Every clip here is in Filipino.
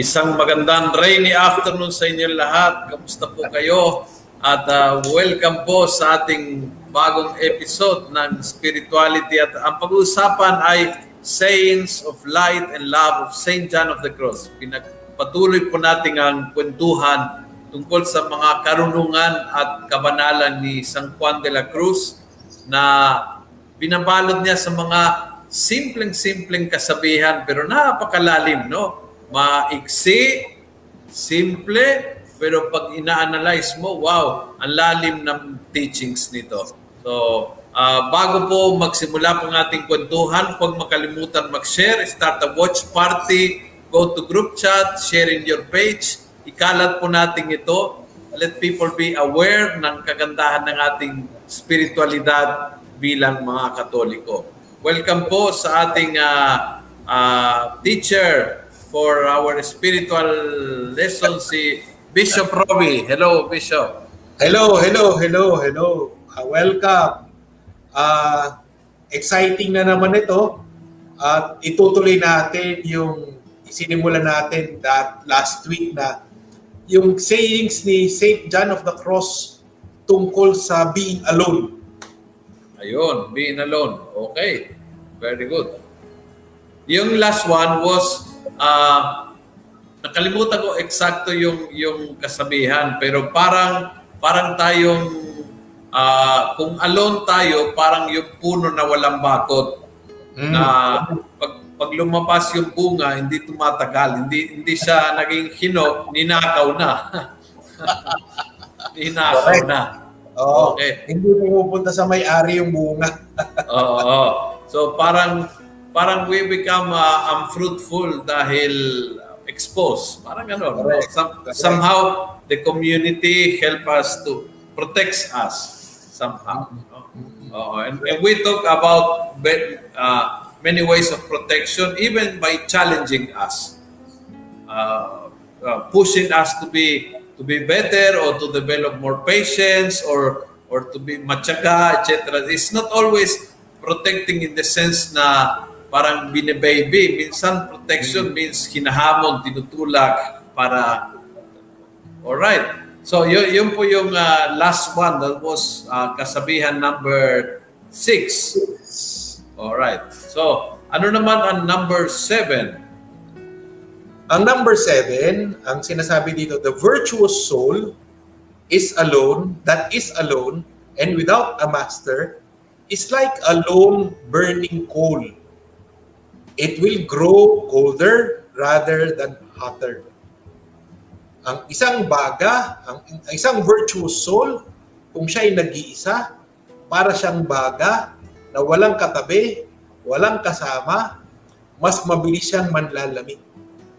Isang magandang rainy afternoon sa inyo lahat. Kamusta po kayo? At uh, welcome po sa ating bagong episode ng Spirituality. At ang pag-uusapan ay Sayings of Light and Love of St. John of the Cross. Pinagpatuloy po natin ang kwentuhan tungkol sa mga karunungan at kabanalan ni San Juan de la Cruz na binabalot niya sa mga simpleng-simpleng kasabihan pero napakalalim, no? Maiksi, simple, pero pag ina-analyze mo, wow, ang lalim ng teachings nito. So, uh, bago po magsimula po ng ating kwentuhan, huwag makalimutan mag-share, start a watch party, go to group chat, share in your page, ikalat po natin ito. Let people be aware ng kagandahan ng ating spiritualidad bilang mga Katoliko. Welcome po sa ating uh, uh, teacher, for our spiritual lesson si Bishop Robbie. Hello, Bishop. Hello, hello, hello, hello. Uh, welcome. Uh, exciting na naman ito. At uh, itutuloy natin yung isinimula natin that last week na yung sayings ni St. John of the Cross tungkol sa being alone. Ayun, being alone. Okay. Very good. Yung last one was uh, nakalimutan ko eksakto yung yung kasabihan pero parang parang tayong uh, kung alone tayo parang yung puno na walang bakot mm. na pag pag lumabas yung bunga hindi tumatagal hindi hindi siya naging hinog ninakaw na ninakaw na Oo. Okay. Hindi pumupunta sa may-ari yung bunga. Oo. So parang parang we become uh, unfruitful dahil exposed. Parang ano. Some, somehow the community help us to protect us somehow. Mm-hmm. Uh, and, and we talk about uh, many ways of protection, even by challenging us, uh, uh, pushing us to be to be better or to develop more patience or or to be matyaga, etc. It's not always protecting in the sense na parang bine-baby. Minsan protection mm. means hinahamon, tinutulak para Alright. So yun, yun po yung uh, last one that was uh, kasabihan number six. Alright. So ano naman ang number seven? Ang number seven, ang sinasabi dito, the virtuous soul is alone, that is alone, and without a master, is like a lone burning coal it will grow colder rather than hotter. Ang isang baga, ang, ang isang virtuous soul, kung siya ay nag-iisa, para siyang baga na walang katabi, walang kasama, mas mabilis siyang manlalamig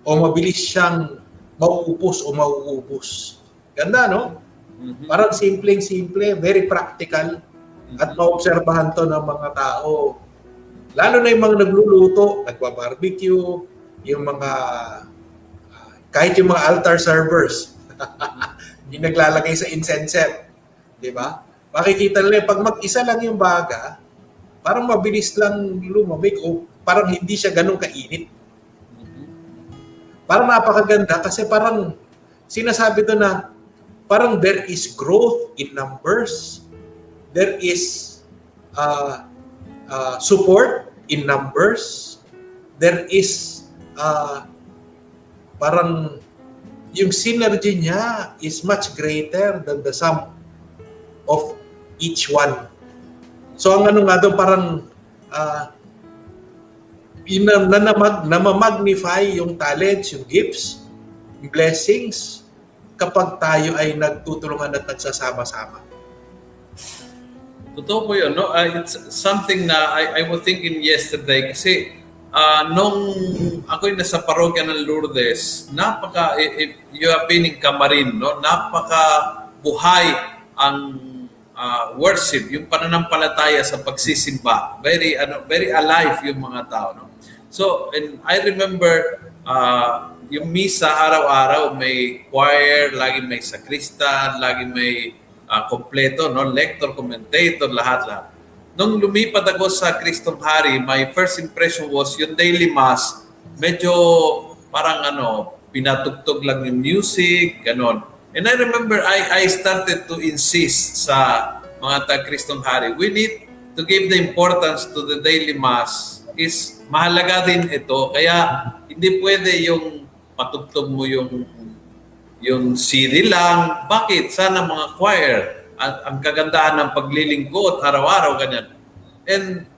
o mabilis siyang mauupos o mauubos. Ganda, no? Mm-hmm. Parang simpleng-simple, very practical at maobserbahan to ng mga tao Lalo na yung mga nagluluto, nagba-barbecue, yung mga kahit yung mga altar servers, yung naglalagay sa incense, di ba? Makikita nila pag mag-isa lang yung baga, parang mabilis lang lumamig o parang hindi siya ganun kainit. Parang napakaganda kasi parang sinasabi to na parang there is growth in numbers. There is uh, uh, support in numbers. There is uh, parang yung synergy niya is much greater than the sum of each one. So ang ano nga doon parang uh, nanamag, namamagnify yung talents, yung gifts, yung blessings kapag tayo ay nagtutulungan at nagsasama-sama. Totoo po yun. No? Uh, it's something na I, I was thinking yesterday kasi uh, nung ako'y nasa parokya ng Lourdes, napaka, if you have been in Camarin, no? napaka buhay ang uh, worship, yung pananampalataya sa pagsisimba. Very ano, very alive yung mga tao, no? So, and I remember uh, yung misa araw-araw may choir, lagi may sakristan, lagi may uh, kompleto, no? lector, commentator, lahat-lahat. Nung lumipat ako sa Kristong Hari, my first impression was yung daily mass, medyo parang ano, pinatugtog lang yung music, ganon. And I remember I, I started to insist sa mga taga-Kristong Hari, we need to give the importance to the daily mass is mahalaga din ito. Kaya hindi pwede yung patugtog mo yung yung CD lang. Bakit? Sana mga choir. Ang, ang kagandahan ng paglilingkod, araw-araw, ganyan. And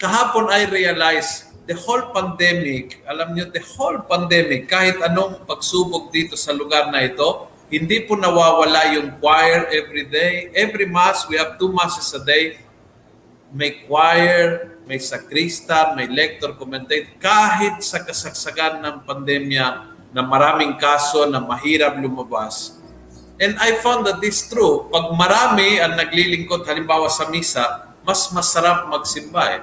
kahapon I realized the whole pandemic, alam niyo, the whole pandemic, kahit anong pagsubok dito sa lugar na ito, hindi po nawawala yung choir every day. Every mass, we have two masses a day. May choir, may sakristan, may lector, commentator. Kahit sa kasagsagan ng pandemya na maraming kaso na mahirap lumabas. And I found that this true. Pag marami ang naglilingkod, halimbawa sa misa, mas masarap magsimba eh.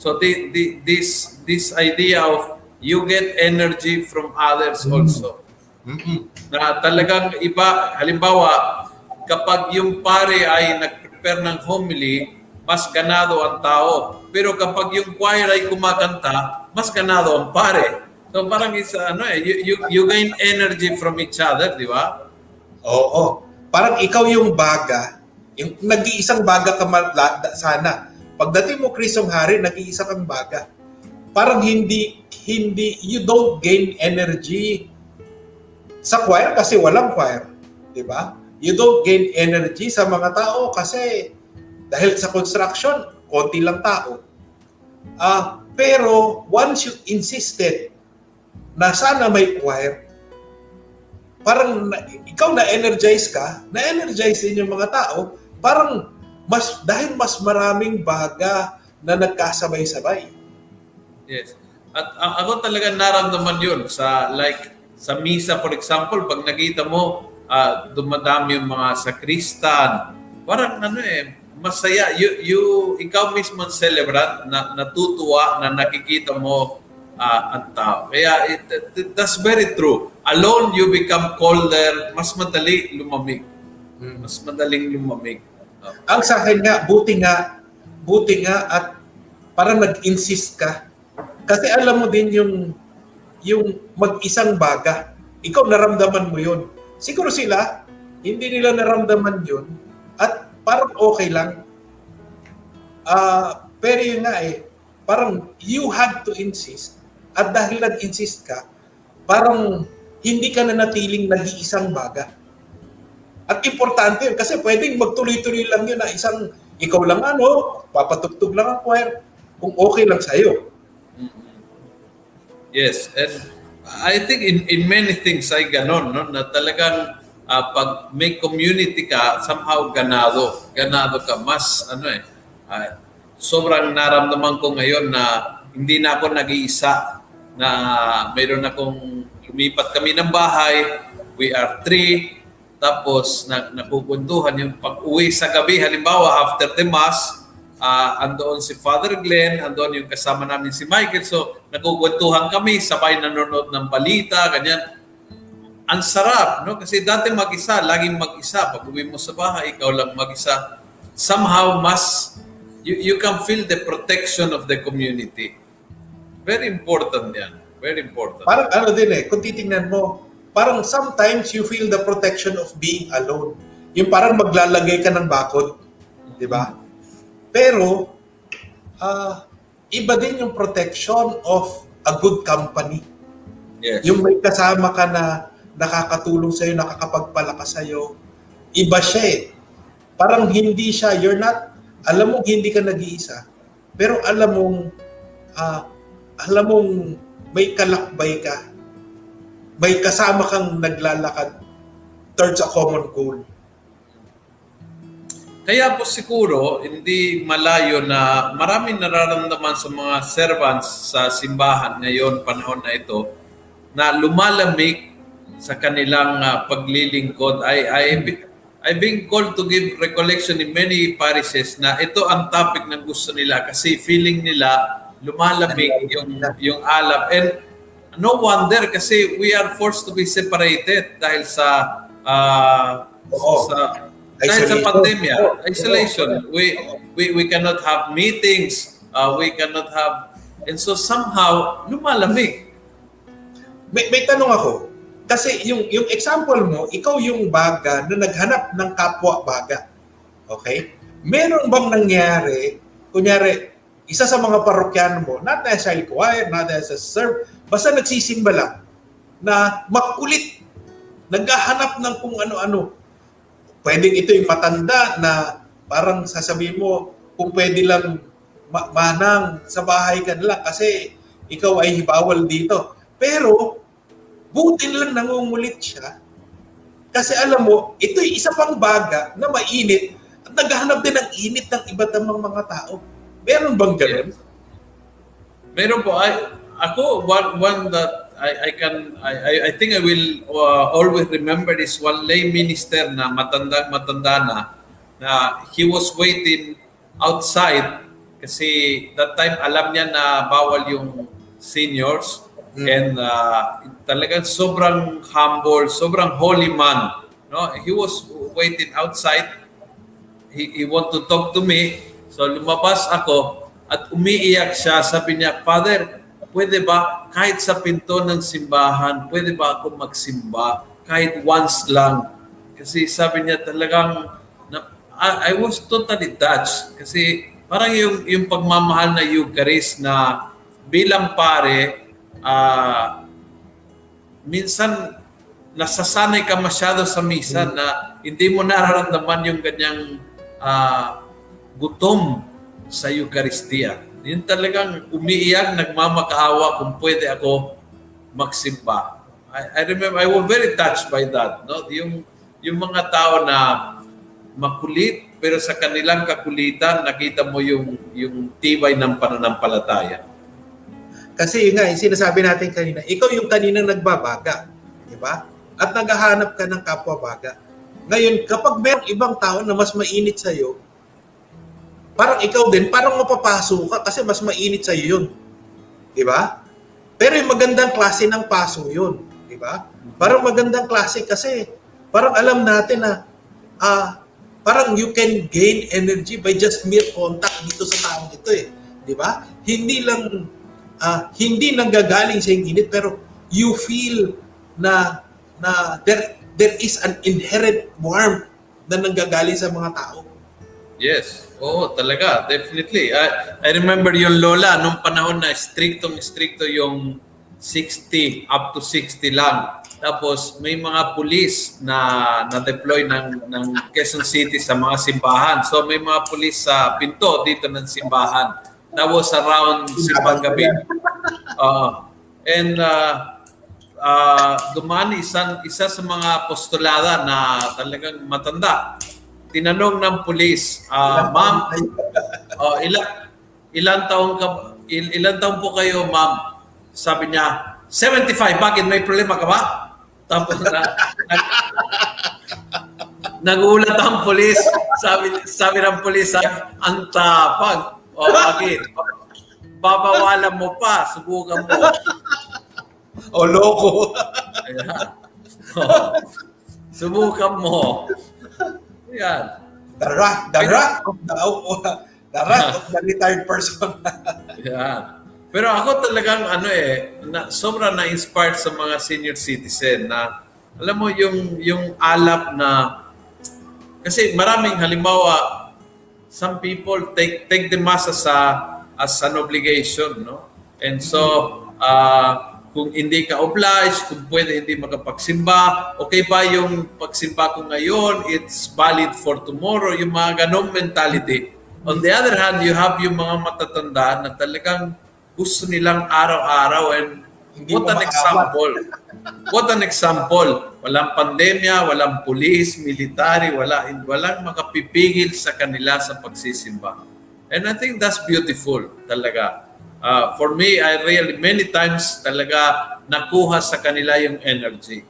So the, the, this, this idea of you get energy from others mm. also. Mm-hmm. Na talagang iba, halimbawa, kapag yung pare ay nag-prepare ng homily, mas ganado ang tao. Pero kapag yung choir ay kumakanta, mas ganado ang pare. So parang is ano eh, you, you, you gain energy from each other, di ba? Oo. Parang ikaw yung baga, yung nag-iisang baga ka sana. Pagdating mo Krisong Hari, nag-iisa kang baga. Parang hindi hindi you don't gain energy sa choir kasi walang choir, di ba? You don't gain energy sa mga tao kasi dahil sa construction, konti lang tao. Uh, pero once you insisted na sana may choir, parang na, ikaw na-energize ka, na-energize din yung mga tao, parang mas dahil mas maraming baga na nagkasabay-sabay. Yes. At uh, ako talaga naramdaman yun sa like sa misa for example, pag nakita mo uh, dumadami yung mga sakristan, parang ano eh, masaya. You, you, ikaw mismo celebrant na natutuwa na nakikita mo uh, ang tao. Kaya it, it, that's very true. Alone, you become colder, mas madali lumamig. Hmm. Mas madaling lumamig. Uh, ang sa akin nga, buti nga, buti nga at parang nag-insist ka. Kasi alam mo din yung yung mag-isang baga. Ikaw naramdaman mo yun. Siguro sila, hindi nila naramdaman yun. At parang okay lang. Uh, pero yun nga eh, parang you had to insist. At dahil nag-insist ka, parang hindi ka na natiling nag-iisang baga. At importante yun, kasi pwedeng magtuloy-tuloy lang yun na isang, ikaw lang ano, papatugtog lang ang choir, kung okay lang sa'yo. Yes, and I think in, in many things ay ganon, no? na talagang uh, pag may community ka, somehow ganado. Ganado ka. Mas, ano eh, uh, sobrang naramdaman ko ngayon na hindi na ako nag-iisa na mayroon akong lumipat kami ng bahay. We are three. Tapos na, napupuntuhan yung pag-uwi sa gabi. Halimbawa, after the mass, uh, andoon si Father Glenn, andoon yung kasama namin si Michael. So, nagkukwentuhan kami, sabay nanonood ng balita, ganyan ang sarap, no? Kasi dati mag-isa, laging mag-isa. Pag uwi mo sa bahay, ikaw lang mag-isa. Somehow, mas, you, you can feel the protection of the community. Very important yan. Very important. Parang ano din eh, kung titingnan mo, parang sometimes you feel the protection of being alone. Yung parang maglalagay ka ng bakod, di ba? Pero, uh, iba din yung protection of a good company. Yes. Yung may kasama ka na nakakatulong sa'yo, nakakapagpalakas sa'yo, iba siya eh. Parang hindi siya, you're not, alam mong hindi ka nag-iisa, pero alam mong, uh, alam mong may kalakbay ka, may kasama kang naglalakad towards a common goal. Kaya po siguro, hindi malayo na maraming nararamdaman sa mga servants sa simbahan ngayon, panahon na ito, na lumalamig sa kanilang uh, paglilingkod. I, I, I've been called to give recollection in many parishes na ito ang topic na gusto nila kasi feeling nila lumalamig yung, yung alap. And no wonder kasi we are forced to be separated dahil sa uh, Oo. sa dahil sa pandemya, isolation. We we we cannot have meetings. Uh, we cannot have and so somehow lumalamig. May, may tanong ako. Kasi yung yung example mo, ikaw yung baga na naghanap ng kapwa baga. Okay? Meron bang nangyari, kunyari, isa sa mga parokyan mo, not necessarily choir, not necessarily serve, basta nagsisimba lang, na makulit, naghahanap ng kung ano-ano, pwedeng ito yung matanda na parang sasabihin mo, kung pwede lang ma- manang sa bahay ka na kasi ikaw ay bawal dito. Pero, buti lang nangungulit siya. Kasi alam mo, ito'y isa pang baga na mainit at naghahanap din ng init ng iba't ibang mga tao. Meron bang ganun? Meron po. I, ako, one, one that I, I can, I, I think I will uh, always remember is one lay minister na matandang matanda na, na he was waiting outside kasi that time alam niya na bawal yung seniors mm. and uh, talagang sobrang humble, sobrang holy man. No, he was waiting outside. He, he want to talk to me. So lumabas ako at umiiyak siya. Sabi niya, Father, pwede ba kahit sa pinto ng simbahan, pwede ba ako magsimba kahit once lang? Kasi sabi niya talagang, na, I, I was totally touched. Kasi parang yung, yung pagmamahal na Eucharist na bilang pare, uh, minsan nasasanay ka masyado sa misa mm. na hindi mo nararamdaman yung ganyang uh, gutom sa Eucharistia. Yun talagang umiiyak, nagmamakaawa kung pwede ako magsimba. I, I remember, I was very touched by that. No? Yung, yung mga tao na makulit, pero sa kanilang kakulitan, nakita mo yung, yung tibay ng pananampalataya. Kasi yun nga, yung sinasabi natin kanina, ikaw yung kaninang nagbabaga. Di ba? At naghahanap ka ng kapwa-baga. Ngayon, kapag mayroong ibang tao na mas mainit sa'yo, parang ikaw din, parang mapapaso ka kasi mas mainit sa'yo yun. Di ba? Pero yung magandang klase ng paso yun. Di ba? Parang magandang klase kasi parang alam natin na uh, parang you can gain energy by just mere contact dito sa taong ito eh. Di ba? Hindi lang uh, hindi nanggagaling sa init pero you feel na na there there is an inherent warmth na nanggagaling sa mga tao. Yes. Oo, talaga. Definitely. I, I remember yung lola nung panahon na striktong-strikto yung 60 up to 60 lang. Tapos may mga pulis na na-deploy ng ng Quezon City sa mga simbahan. So may mga pulis sa pinto dito ng simbahan. That was around simbang gabi. Uh, and uh, uh, dumani isang, isa sa mga postulada na talagang matanda. Tinanong ng pulis, uh, ma'am, uh, ilan, ilan taong ka, il, ilan taong po kayo, ma'am? Sabi niya, 75, bakit may problema ka ba? Tapos na, nag, nagulat ang pulis. Sabi, sabi ng pulis, ang tapag. O, bakit? Babawalan mo pa, subukan mo. O, loko. Ayan. Oh, subukan mo. Yan. The rat, the rat of the, the rat of the retired person. Yan. Pero ako talagang ano eh, na, sobrang na-inspired sa mga senior citizen na Alam mo yung yung alap na kasi maraming halimbawa some people take take the mass as a as an obligation, no? And so uh, kung hindi ka obliged, kung pwede hindi makapagsimba, okay ba yung pagsimba ko ngayon, it's valid for tomorrow, yung mga ganong mentality. On the other hand, you have yung mga matatanda na talagang gusto nilang araw-araw and Hindi what an example. What an example. Walang pandemya, walang pulis, military, wala, walang makapipigil sa kanila sa pagsisimba. And I think that's beautiful talaga. Uh, for me, I really, many times talaga nakuha sa kanila yung energy.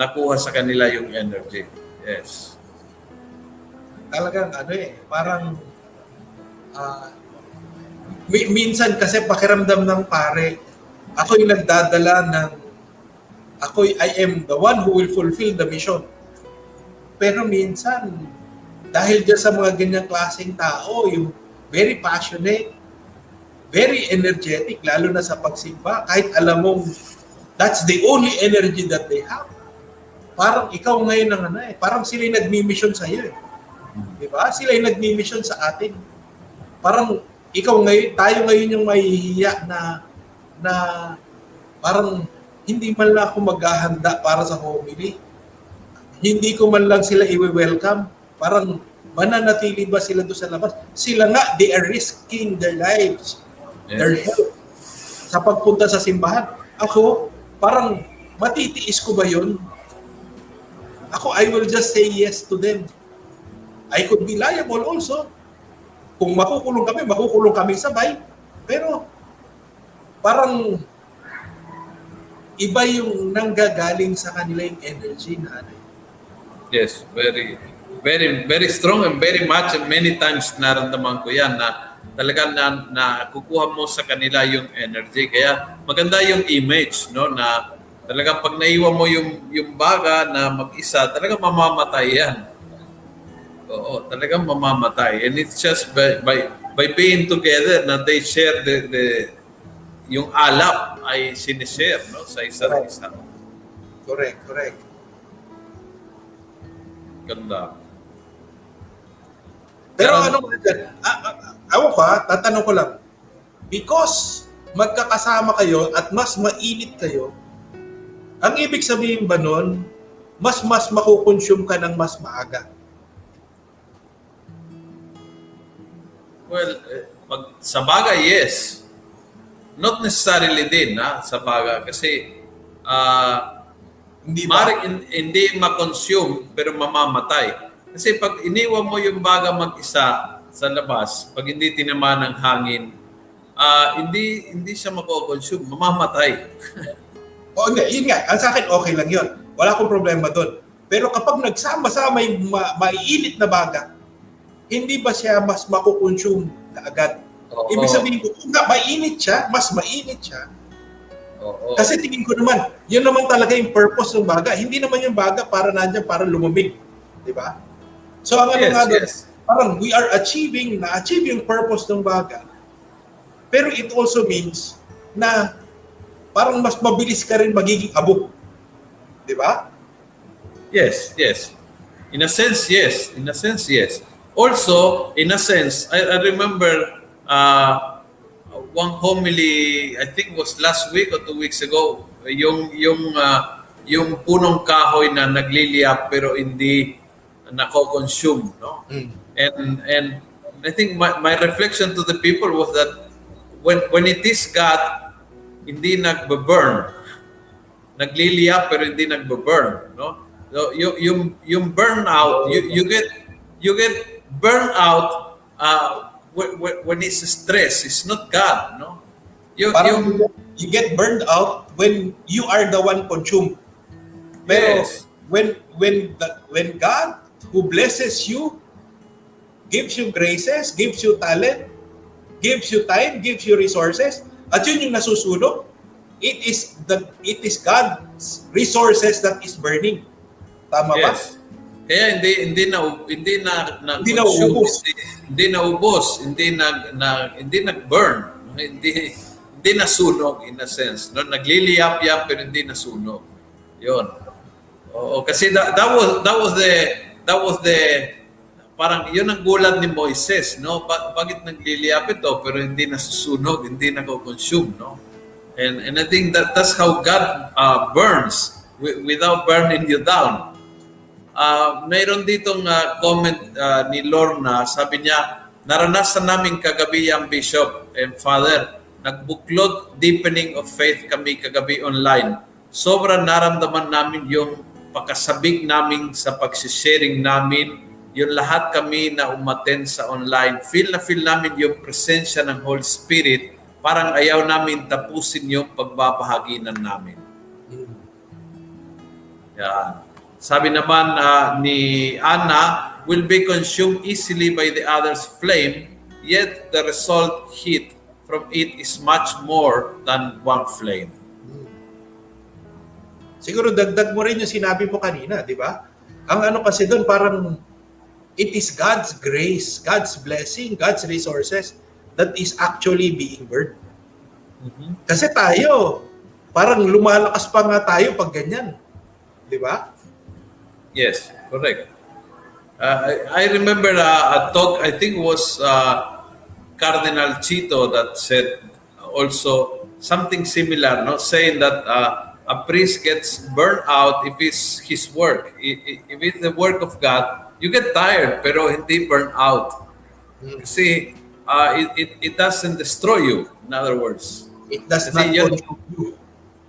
Nakuha sa kanila yung energy. Yes. talagang ano eh, parang mi- minsan kasi pakiramdam ng pare, ako yung nagdadala ng ako I am the one who will fulfill the mission. Pero minsan, dahil dyan sa mga ganyang klaseng tao, yung very passionate, very energetic, lalo na sa pagsimba, kahit alam mong that's the only energy that they have. Parang ikaw ngayon ang ano eh, parang sila yung nagmi-mission sa'yo eh. Di ba? Sila yung nagmi-mission sa atin. Parang ikaw ngayon, tayo ngayon yung mahihiya na na parang hindi man lang ako maghahanda para sa homily. Hindi ko man lang sila i-welcome. Parang mananatili ba sila doon sa labas? Sila nga, they are risking their lives, Yes. sa pagpunta sa simbahan. Ako, parang matitiis ko ba yun? Ako, I will just say yes to them. I could be liable also. Kung makukulong kami, makukulong kami sabay. Pero parang iba yung nanggagaling sa kanila yung energy na ano. Yes, very very very strong and very much and many times naramdaman ko yan na talaga na, na kukuha mo sa kanila yung energy. Kaya maganda yung image, no, na talagang pag naiwan mo yung yung baga na mag-isa, talagang mamamatay yan. Oo, talagang mamamatay. And it's just by by, by being together na they share the, the yung alap ay sinishare no sa isa't isa. Correct, correct. Ganda. Pero ano nga dyan, ah, ah, ah, ako pa, tatanong ko lang, because magkakasama kayo at mas mainit kayo, ang ibig sabihin ba nun, mas mas makukonsume ka ng mas maaga? Well, eh, pag, sa bagay, yes. Not necessarily din, ha, sa bagay. Kasi, ah, Hindi ba? maaaring hin- hindi ma-consume, pero mamamatay. Kasi pag iniwan mo yung baga mag-isa sa labas, pag hindi tinamaan ng hangin, ah, hindi hindi siya mako-consume, mamamatay. O hindi, yun nga, ang sa akin okay lang yun. Wala akong problema doon. Pero kapag nagsama-sama yung ma- maiinit na baga, hindi ba siya mas makukonsume na agad? Ibig sabihin ko, kung nga mainit siya, mas mainit siya. Oo. Kasi tingin ko naman, yun naman talaga yung purpose ng baga. Hindi naman yung baga para nandiyan para lumamig. Di ba? So ang ano yes, nga doon, yes. parang we are achieving, na-achieve yung purpose ng baga. Pero it also means na parang mas mabilis ka rin magiging abo. Di ba? Yes, yes. In a sense, yes. In a sense, yes. Also, in a sense, I, I remember uh, one homily, I think was last week or two weeks ago, yung yung uh, yung punong kahoy na nagliliyap pero hindi nako-consume, no? And and I think my, my reflection to the people was that when when it is God, hindi nagbe-burn. Nagliliyap pero hindi nagbe-burn, no? So yung yung yung burnout, you you get you get burnout uh when, when, it's stress, it's not God, no? Yung Parang you get burned out when you are the one consumed. Pero Yes. when when the, when God who blesses you gives you graces, gives you talent, gives you time, gives you resources, at yun yung nasusunog, it is the it is God's resources that is burning. Tama ba? Yes. Kaya hindi hindi na hindi na, na Hindi na uubos. hindi, hindi na ubos, hindi na, na hindi nag-burn, hindi hindi nasunog in a sense. No, nagliliyap-yap pero hindi nasunog. Yun. Oo, kasi that, that was that was the that was the parang yun ang gulat ni Moises, no? Ba- bakit nagliliyap ito pero hindi nasusunog, hindi nako-consume, no? And and I think that that's how God uh, burns wi- without burning you down. Uh, mayroon ditong uh, comment uh, ni Lorna, sabi niya, naranasan namin kagabi ang Bishop and Father, nagbuklod deepening of faith kami kagabi online. Sobrang naramdaman namin yung pakasabik namin sa pagsisharing namin, yung lahat kami na umaten sa online. Feel na feel namin yung presensya ng Holy Spirit, parang ayaw namin tapusin yung pagbabahaginan namin. Yan. Sabi naman uh, ni Anna, will be consumed easily by the other's flame, yet the result heat from it is much more than one flame. Siguro dagdag mo rin yung sinabi mo kanina, di ba? Ang ano kasi doon parang it is God's grace, God's blessing, God's resources that is actually being burned. Kasi tayo, parang lumalakas pa nga tayo pag ganyan. Di ba? Yes, correct. Uh, I, remember uh, a talk, I think was uh, Cardinal Chito that said also something similar, no? saying that uh, a priest gets burned out if it's his work. If it's the work of God, you get tired pero hindi burn out. Kasi uh, it, it, it doesn't destroy you, in other words. It does Kasi not yun- consume you.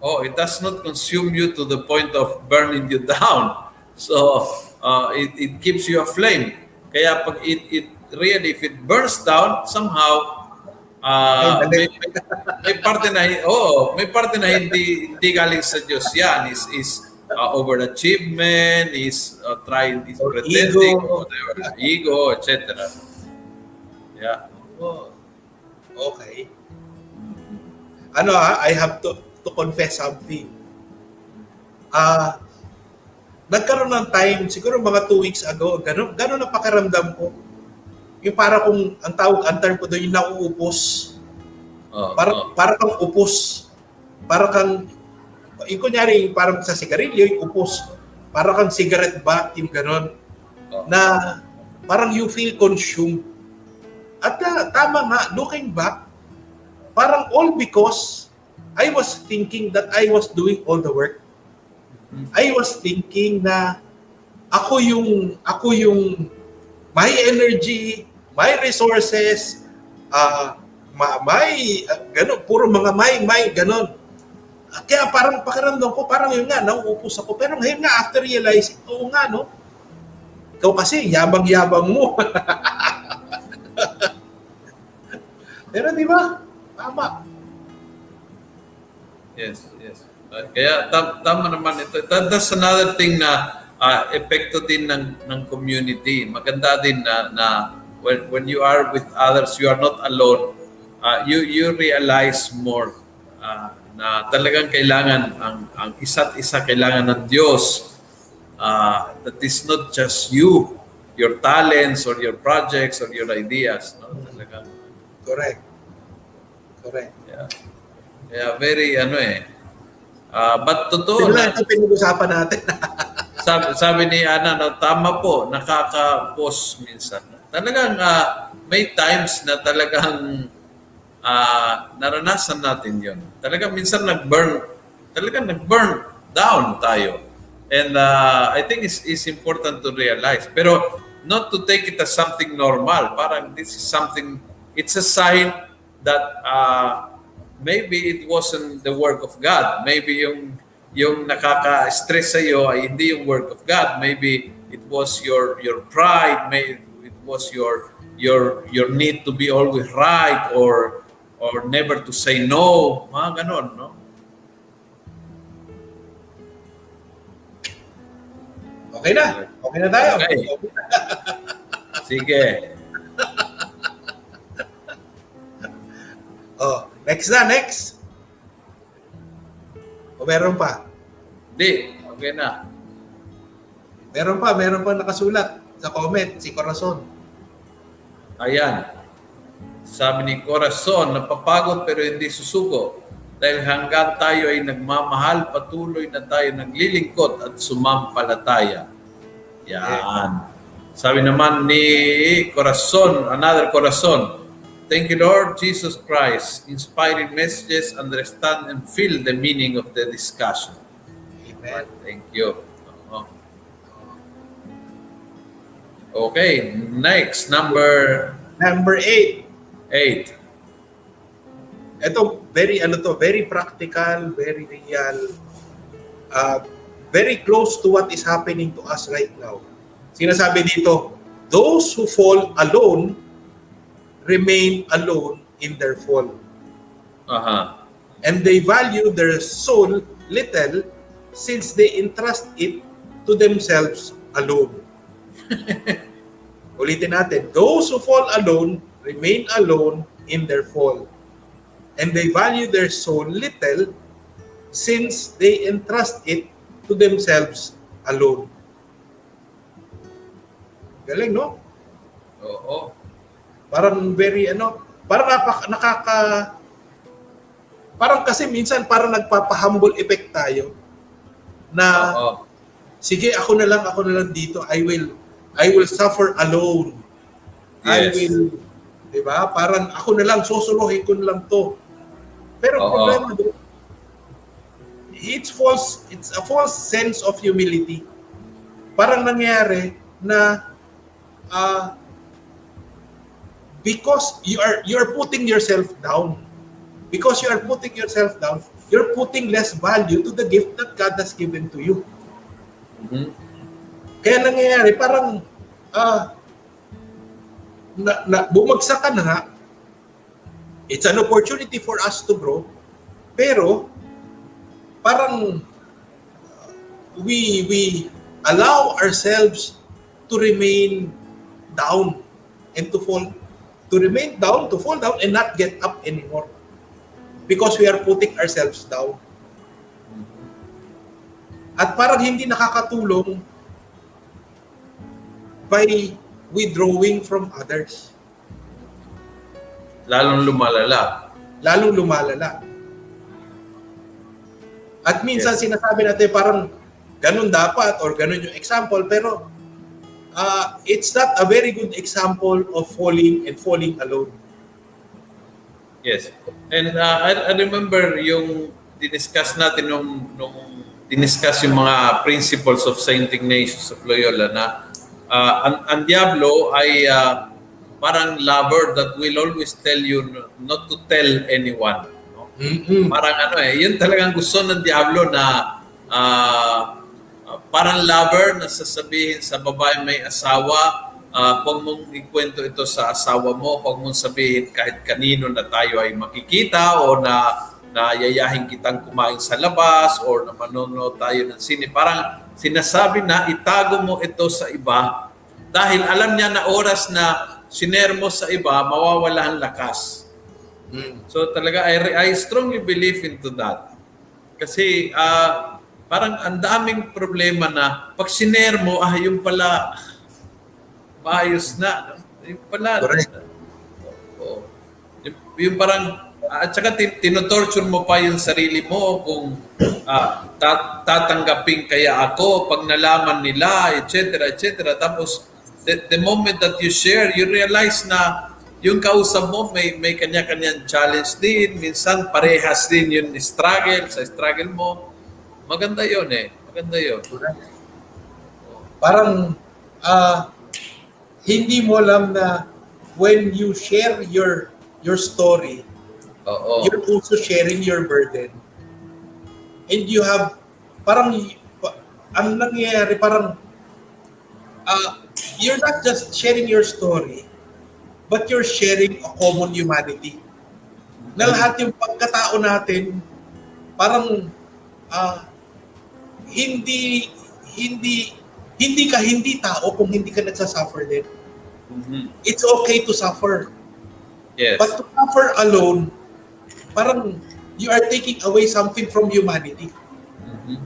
Oh, it does not consume you to the point of burning you down. So, uh, it, it keeps you aflame. Kaya pag it, it really, if it burns down, somehow, uh, may, may, may parte na, oh, may parte na hindi, hindi galing sa Diyos yan. Is, is uh, overachievement, is uh, trying, is pretending, ego. whatever, ego, etc. Yeah. Oh, okay. Ano ah, I have to to confess something. Ah, nagkaroon ng time, siguro mga two weeks ago, gano'n, gano'n na pakiramdam ko. Yung para kung, ang tawag, ang term ko doon, yung nauupos. Oh, Para, oh. para kang upos. Para kang, yung kunyari, parang sa sigarilyo, yung upos. Para kang cigarette butt, yung gano'n. Oh. Na parang you feel consumed. At ah, tama nga, looking back, parang all because I was thinking that I was doing all the work. I was thinking na ako yung ako yung my energy, my resources, ma, may ah, ganun, puro mga may may ganun. Ah, Kaya parang pakiramdam ko, parang yun nga, nauupos ako. Pero ngayon nga, after realizing, oo nga, no? Ikaw kasi, yabang-yabang mo. Pero di ba? Tama. Yes, yes. Uh, kaya tam, tama naman ito. That, that's another thing na uh, epekto din ng, ng community. Maganda din na, na when, when you are with others, you are not alone. Uh, you you realize more uh, na talagang kailangan ang, ang isa't isa kailangan ng Diyos. Uh, that is not just you, your talents or your projects or your ideas. No? Talagang, Correct. Correct. yeah. Kaya very ano eh. Ah, but totoo Siguro na, ito pinag-usapan natin. sabi, sabi ni Ana na tama po, nakaka-pause minsan. Talagang ah, may times na talagang ah, naranasan natin yon. Talagang minsan nag-burn, talagang nag-burn down tayo. And ah, I think it's, it's important to realize. Pero not to take it as something normal. Parang this is something, it's a sign that uh, maybe it wasn't the work of God. Maybe yung yung nakaka-stress sa iyo ay hindi yung work of God. Maybe it was your your pride, maybe was your your your need to be always right or or never to say no. Mga ganon, no? Okay na. Okay na tayo. Okay. Sige. Oh, next na, next. O meron pa. Di, okay na. Meron pa, meron pa nakasulat sa comment, si Corazon. Ayan. Sabi ni Corazon, napapagod pero hindi susuko. dahil hanggang tayo ay nagmamahal, patuloy na tayo naglilingkod at sumampalataya. Yan. Sabi naman ni Corazon, another Corazon, Thank you, Lord Jesus Christ. Inspiring messages, understand and feel the meaning of the discussion. Amen. Thank you. Okay, next, number Number eight. eight. Ito, very, ano to, very practical, very real, uh, very close to what is happening to us right now. Sinasabi dito, those who fall alone remain alone in their fall. Aha. And they value their soul little since they entrust it to themselves alone. Ulitin natin, those who fall alone remain alone in their fall. And they value their soul little since they entrust it to themselves alone. Galing, no? Oo. Parang very ano, parang napak, nakaka parang kasi minsan parang nagpapa-humble effect tayo na Oo. sige ako na lang ako na lang dito I will I will suffer alone. I Yes. will 'di ba? Parang ako na lang susuluhin ko na lang to. Pero Oo. problema doon it's false it's a false sense of humility. Parang nangyari na ah because you are you are putting yourself down. Because you are putting yourself down, you're putting less value to the gift that God has given to you. Mhm. Kaya nangyayari, parang ah na, na, bumagsak ka na nga. It's an opportunity for us to grow. Pero, parang uh, we we allow ourselves to remain down and to fall to remain down, to fall down and not get up anymore. Because we are putting ourselves down. At parang hindi nakakatulong by withdrawing from others. Lalong lumalala. Lalong lumalala. At minsan Yes. sinasabi natin parang ganun dapat or ganun yung example pero uh, it's not a very good example of falling and falling alone. Yes. And uh, I, I remember yung diniscuss natin nung, nung diniscuss yung mga principles of Saint Ignatius of Loyola na uh, ang, ang Diablo ay uh, parang lover that will always tell you not to tell anyone. No? Mm-mm. Parang ano eh, yun talagang gusto ng Diablo na ah, parang lover na sasabihin sa babae may asawa, ah, huwag mong ikwento ito sa asawa mo, huwag mong sabihin kahit kanino na tayo ay makikita o na na yayahin kitang kumain sa labas or na manonood tayo ng sine. Parang sinasabi na itago mo ito sa iba dahil alam niya na oras na sinermo sa iba, mawawala ang lakas. Mm. So talaga I I strongly believe into that. Kasi ah, parang ang daming problema na pag siner mo ah yung pala maayos na. Yung pala Correct. Oo. Yung, yung parang at saka tin- tinotorture mo pa yung sarili mo kung ah, ta- tatanggapin kaya ako pag nalaman nila, etc. etc. Tapos the, the moment that you share, you realize na yung kausap mo may may kanya-kanyang challenge din, minsan parehas din yung struggle sa struggle mo. Maganda 'yon eh. Maganda 'yon. Parang ah, hindi mo alam na when you share your your story, Oo. you're also sharing your burden. And you have, parang, pa- ang nangyayari, parang, uh, you're not just sharing your story, but you're sharing a common humanity. Na lahat yung pagkatao natin, parang, ah, hindi, hindi, hindi ka hindi tao kung hindi ka nagsasuffer din. Mhm. It's okay to suffer. Yes. But to suffer alone, parang you are taking away something from humanity. Mhm.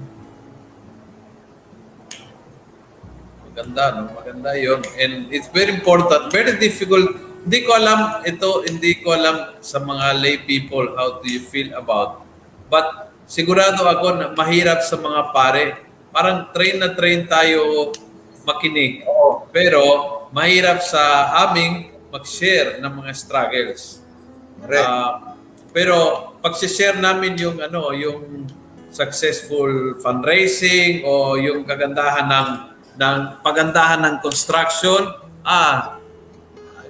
Maganda, no? Maganda yon And it's very important, very difficult. Hindi ko alam, ito, hindi ko alam sa mga lay people, how do you feel about But sigurado ako na mahirap sa mga pare. Parang train na train tayo makinig. Oo. Pero mahirap sa aming mag-share ng mga struggles. Correct. Ah, pero pag share namin yung ano, yung successful fundraising o yung kagandahan ng ng pagandahan ng construction, ah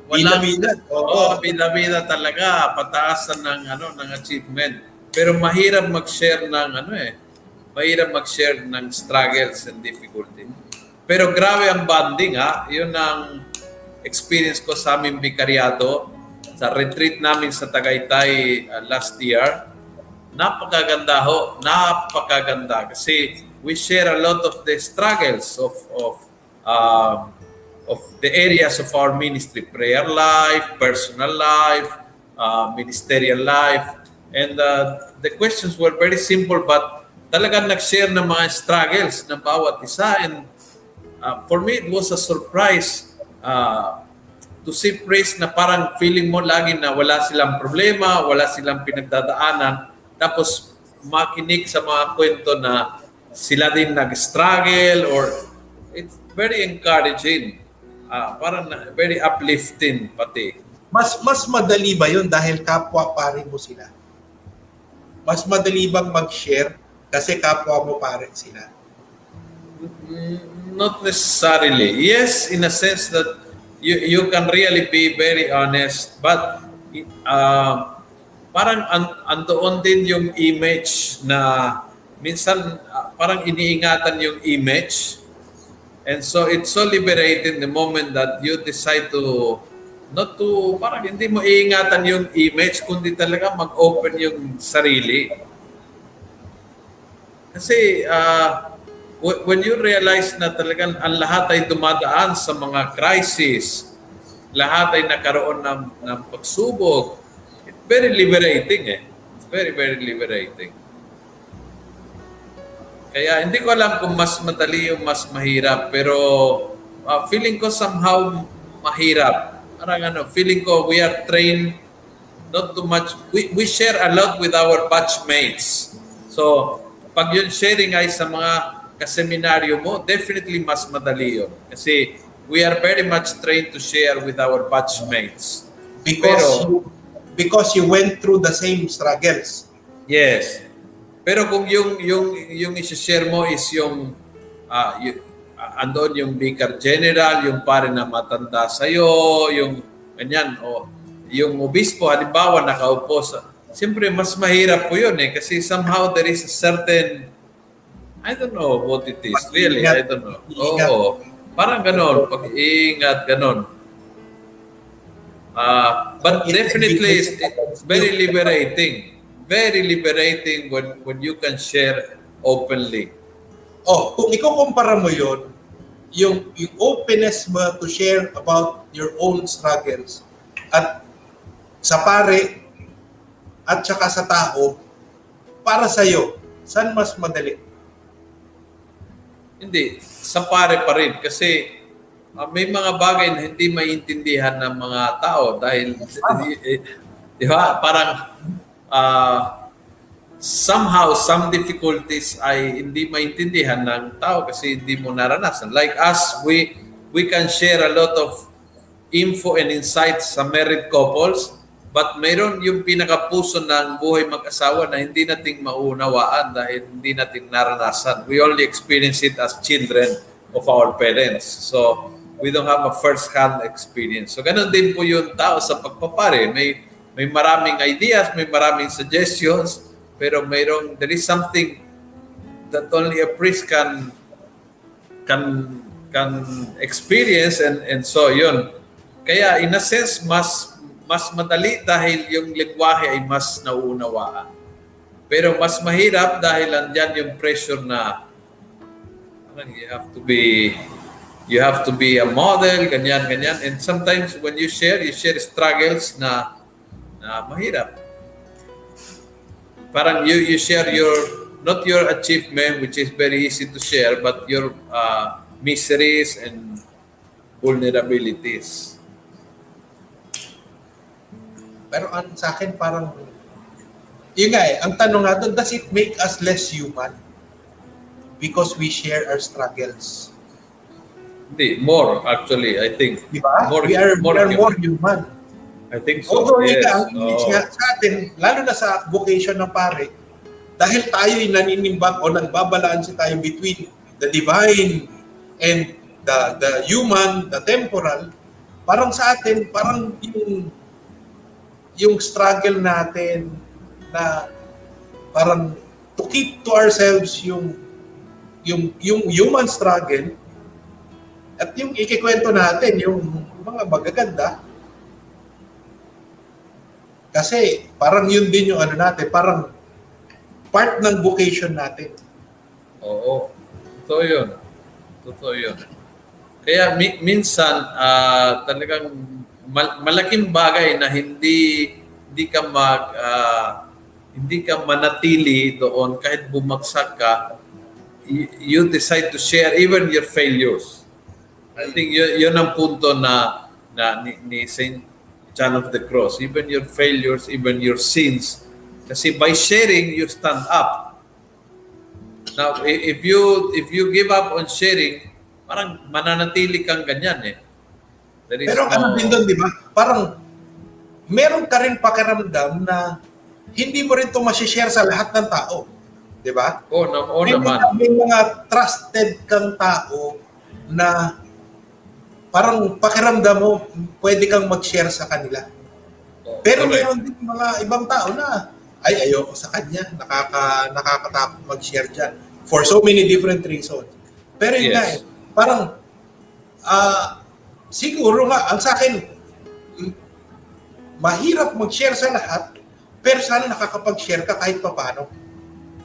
Bida-bida. Oo, Oo. bida-bida talaga pataasan ng ano ng achievement. Pero mahirap mag-share ng ano eh. Mahirap mag-share ng struggles and difficulty. Pero grabe ang bonding ha. Yun ang experience ko sa aming bikaryado sa retreat namin sa Tagaytay uh, last year. Napakaganda ho, napakaganda kasi we share a lot of the struggles of of um, of the areas of our ministry, prayer life, personal life, uh, ministerial life. And uh, the questions were very simple but talagang nag-share ng mga struggles ng bawat isa. And uh, for me, it was a surprise uh, to see praise na parang feeling mo lagi na wala silang problema, wala silang pinagdadaanan. Tapos makinig sa mga kwento na sila din nag-struggle or it's very encouraging. Ah, parang na- very uplifting pati. Mas mas madali ba 'yun dahil kapwa pare mo sila? Mas madali bang mag-share kasi kapwa mo pare sila? Mm, Not necessarily. Yes, in a sense that you you can really be very honest, but uh, parang an, andoon din yung image na minsan ah, parang iniingatan yung image. And so it's so liberating the moment that you decide to not to parang hindi mo iingatan yung image kundi talaga mag-open yung sarili. Kasi uh, when you realize na talagang ang lahat ay dumadaan sa mga crisis, lahat ay nakaroon ng, ng pagsubok, it's very liberating eh. It's very, very liberating. Kaya hindi ko alam kung mas madali o mas mahirap, pero uh, feeling ko somehow mahirap. Parang ano, feeling ko we are trained not too much. We, we share a lot with our batchmates. So, pag yun sharing ay sa mga kaseminaryo mo, definitely mas madali yun. Kasi we are very much trained to share with our batchmates. Because Pero- you, because you went through the same struggles. Yes. Pero kung yung yung yung i-share mo is yung ah y- ah, andon yung vicar general, yung pare na matanda sa yung ganyan o yung obispo halimbawa nakaupo sa Siyempre mas mahirap po yun eh kasi somehow there is a certain I don't know what it is. Really, I don't know. Oo. Parang ganon, pag-iingat, ganon. Ah, but definitely it's, it's very liberating. Very liberating when when you can share openly. Oh, kung ikukumpara mo yon, yung, yung openness mo to share about your own struggles at sa pare at saka sa tao, para sa'yo, saan mas madali? Hindi, sa pare pa rin. Kasi ah, may mga bagay na hindi maintindihan ng mga tao dahil eh, di ba? Parang ah, somehow some difficulties ay hindi maintindihan ng tao kasi hindi mo naranasan. Like us, we we can share a lot of info and insights sa married couples but mayroon yung pinakapuso ng buhay mag-asawa na hindi nating maunawaan dahil hindi natin naranasan. We only experience it as children of our parents. So, we don't have a first-hand experience. So, ganun din po yung tao sa pagpapare. May, may maraming ideas, may maraming suggestions, pero mayroong, there is something that only a priest can can can experience and and so yun. Kaya in a sense mas mas madali dahil yung lingwahe ay mas nauunawaan. Pero mas mahirap dahil andyan yung pressure na you have to be you have to be a model, ganyan, ganyan. And sometimes when you share, you share struggles na na mahirap. Parang you you share your not your achievement which is very easy to share but your uh, miseries and vulnerabilities. Pero an, sa akin parang Yun nga eh, ang tanong nga doon, does it make us less human? Because we share our struggles. Hindi, more actually, I think. Di ba? More- we are, more we are human. more human. I think so. Although yes. ika, ang image Oo. nga sa atin, lalo na sa vocation ng pare, dahil tayo'y naninimbang o nagbabalanse tayo between the divine and the the human, the temporal, parang sa atin, parang yung yung struggle natin na parang to keep to ourselves yung yung yung human struggle at yung ikikwento natin yung mga magaganda kasi parang yun din yung ano natin, parang part ng vocation natin. Oo. Totoo yun. Totoo yun. Kaya mi- minsan, ah, talagang mal- malaking bagay na hindi hindi ka mag ah, hindi ka manatili doon. Kahit bumagsak ka you decide to share even your failures. I think yun, yun ang punto na na ni, ni Saint John of the Cross. Even your failures even your sins. Kasi by sharing you stand up. Now, if you if you give up on sharing, parang mananatili kang ganyan eh. There is Pero no- ano din doon, di ba? Parang meron ka rin pakiramdam na hindi mo rin ito masishare sa lahat ng tao. Di ba? Oh, no, oh may, naman. mga, may mga trusted kang tao na parang pakiramdam mo, pwede kang mag-share sa kanila. Oh, Pero correct. meron din mga ibang tao na ay ayoko sa kanya, nakaka nakakatakot mag-share diyan for so many different reasons. Pero yun Yes. nga eh, parang ah siguro nga ang sa akin mahirap mag-share sa lahat pero sana nakakapag-share ka kahit papaano.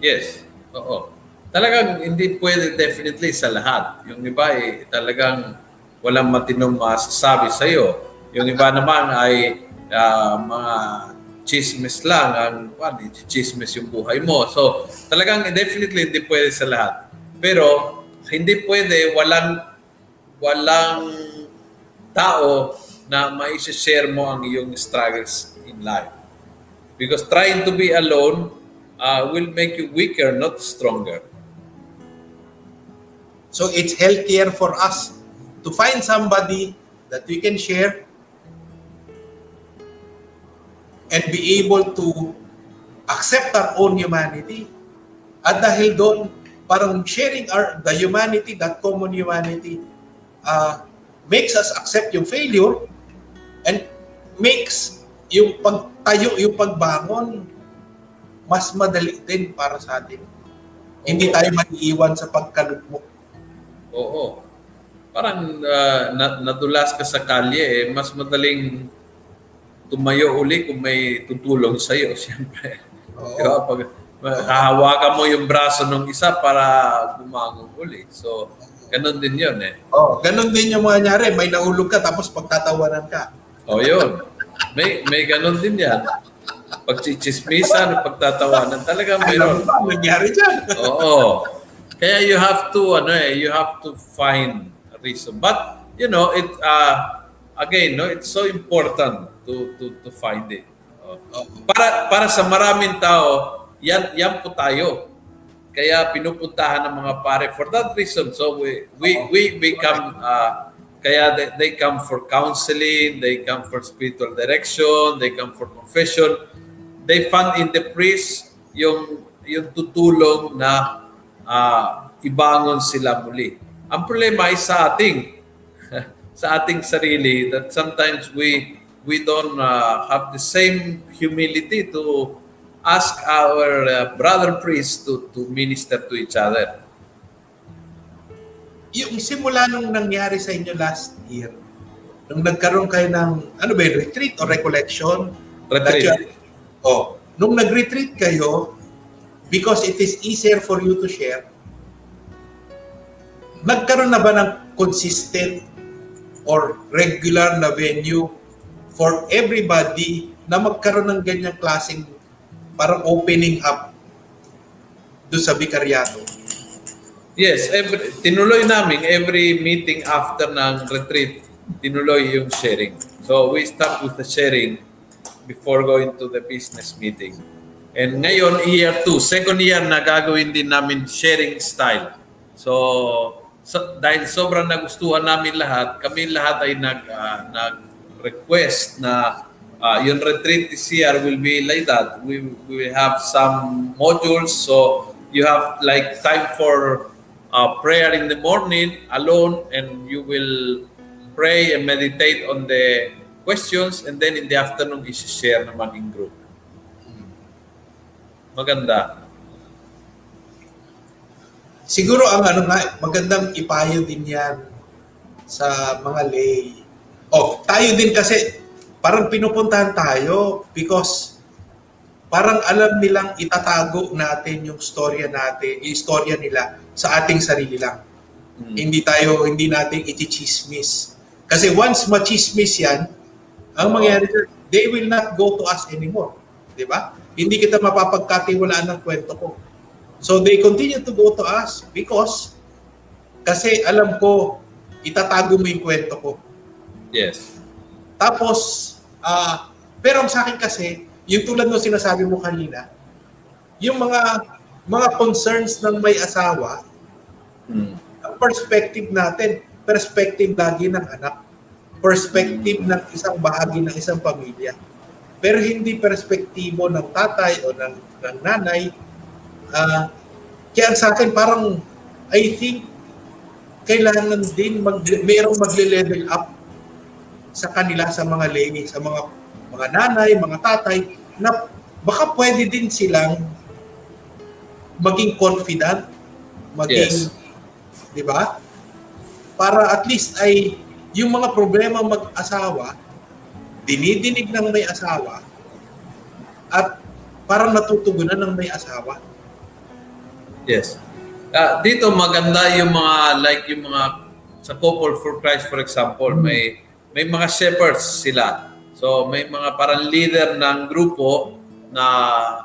Yes. Oo. Talagang hindi pwede definitely sa lahat. Yung iba eh, talagang walang matinong masasabi sa iyo. Yung iba naman ay ah, mga chismis lang ang well, chismis yung buhay mo. So, talagang definitely hindi pwede sa lahat. Pero hindi pwede walang walang tao na mai-share mo ang iyong struggles in life. Because trying to be alone uh, will make you weaker, not stronger. So it's healthier for us to find somebody that we can share and be able to accept our own humanity. At dahil doon, parang sharing our the humanity, that common humanity, uh, makes us accept yung failure and makes yung pagtayo, yung pagbangon, mas madali din para sa atin. Hindi Oo. tayo maiiwan sa pagkalugmok. Oo. Parang uh, na- nadulas ka sa kalye, eh, mas madaling tumayo uli kung may tutulong sa iyo, siyempre. Oo. Di ba? Pag hahawakan mo yung braso ng isa para bumangon uli. So, ganun din yun eh. Oh, ganun din yung mga nyari. May nahulog ka tapos pagtatawanan ka. O yun. May, may ganun din yan. Pagchichismisan, pagtatawanan, talagang Alam mo mayroon. ba ang nangyari dyan? Oo. Kaya you have to ano eh, you have to find a reason. But you know, it uh, again, no, it's so important to to to find it. Oh. Para para sa maraming tao, yan yan po tayo. Kaya pinupuntahan ng mga pare for that reason. So we we we become uh, kaya they, they come for counseling, they come for spiritual direction, they come for confession. They find in the priest yung yung tutulong na ah, ibangon sila muli. Ang problema ay sa ating sa ating sarili that sometimes we we don't uh, have the same humility to ask our uh, brother priests to to minister to each other. Yung simula nung nangyari sa inyo last year, nung nagkaroon kayo ng, ano ba yun, retreat or recollection? Retreat. You- oh, nung nag-retreat kayo, because it is easier for you to share, nagkaroon na ba ng consistent or regular na venue for everybody na magkaroon ng ganyang klaseng parang opening up do sa Vicariato? Yes, every, tinuloy namin every meeting after ng retreat, tinuloy yung sharing. So we start with the sharing before going to the business meeting. And ngayon, year 2, second year na gagawin din namin sharing style. So, so dahil sobrang nagustuhan namin lahat, kami lahat ay nag, uh, nag-request na uh, yung retreat this year will be like that. We, we will have some modules. So, you have like time for uh, prayer in the morning alone and you will pray and meditate on the questions and then in the afternoon isi-share naman in group. Maganda. Siguro ang ano nga, magandang ipayo din yan sa mga lay. Oh, tayo din kasi parang pinupuntahan tayo because parang alam nilang itatago natin yung storya natin, yung istorya nila sa ating sarili lang. Hmm. Hindi tayo, hindi natin ichichismis. Kasi once machismis yan, ang mangyayari, they will not go to us anymore. Di ba? Hindi kita mapapagkatiwalaan ng kwento ko. So they continue to go to us because kasi alam ko, itatago mo yung kwento ko. Yes. Tapos, uh, pero sa akin kasi, yung tulad ng sinasabi mo kanina, yung mga mga concerns ng may asawa, hmm. ang perspective natin, perspective lagi ng anak, perspective ng isang bahagi ng isang pamilya. Pero hindi perspektibo ng tatay o ng, ng nanay. Uh, kaya sa akin parang, I think, kailangan din mag, mayroong magle-level up sa kanila, sa mga lady, sa mga mga nanay, mga tatay, na baka pwede din silang maging confident, maging, yes. di ba? Para at least ay yung mga problema mag-asawa, dinidinig ng may asawa, at parang natutugunan ng may asawa. Yes. Uh, dito maganda yung mga like yung mga sa couple for Christ for example, hmm. may may mga shepherds sila So may mga parang leader ng grupo na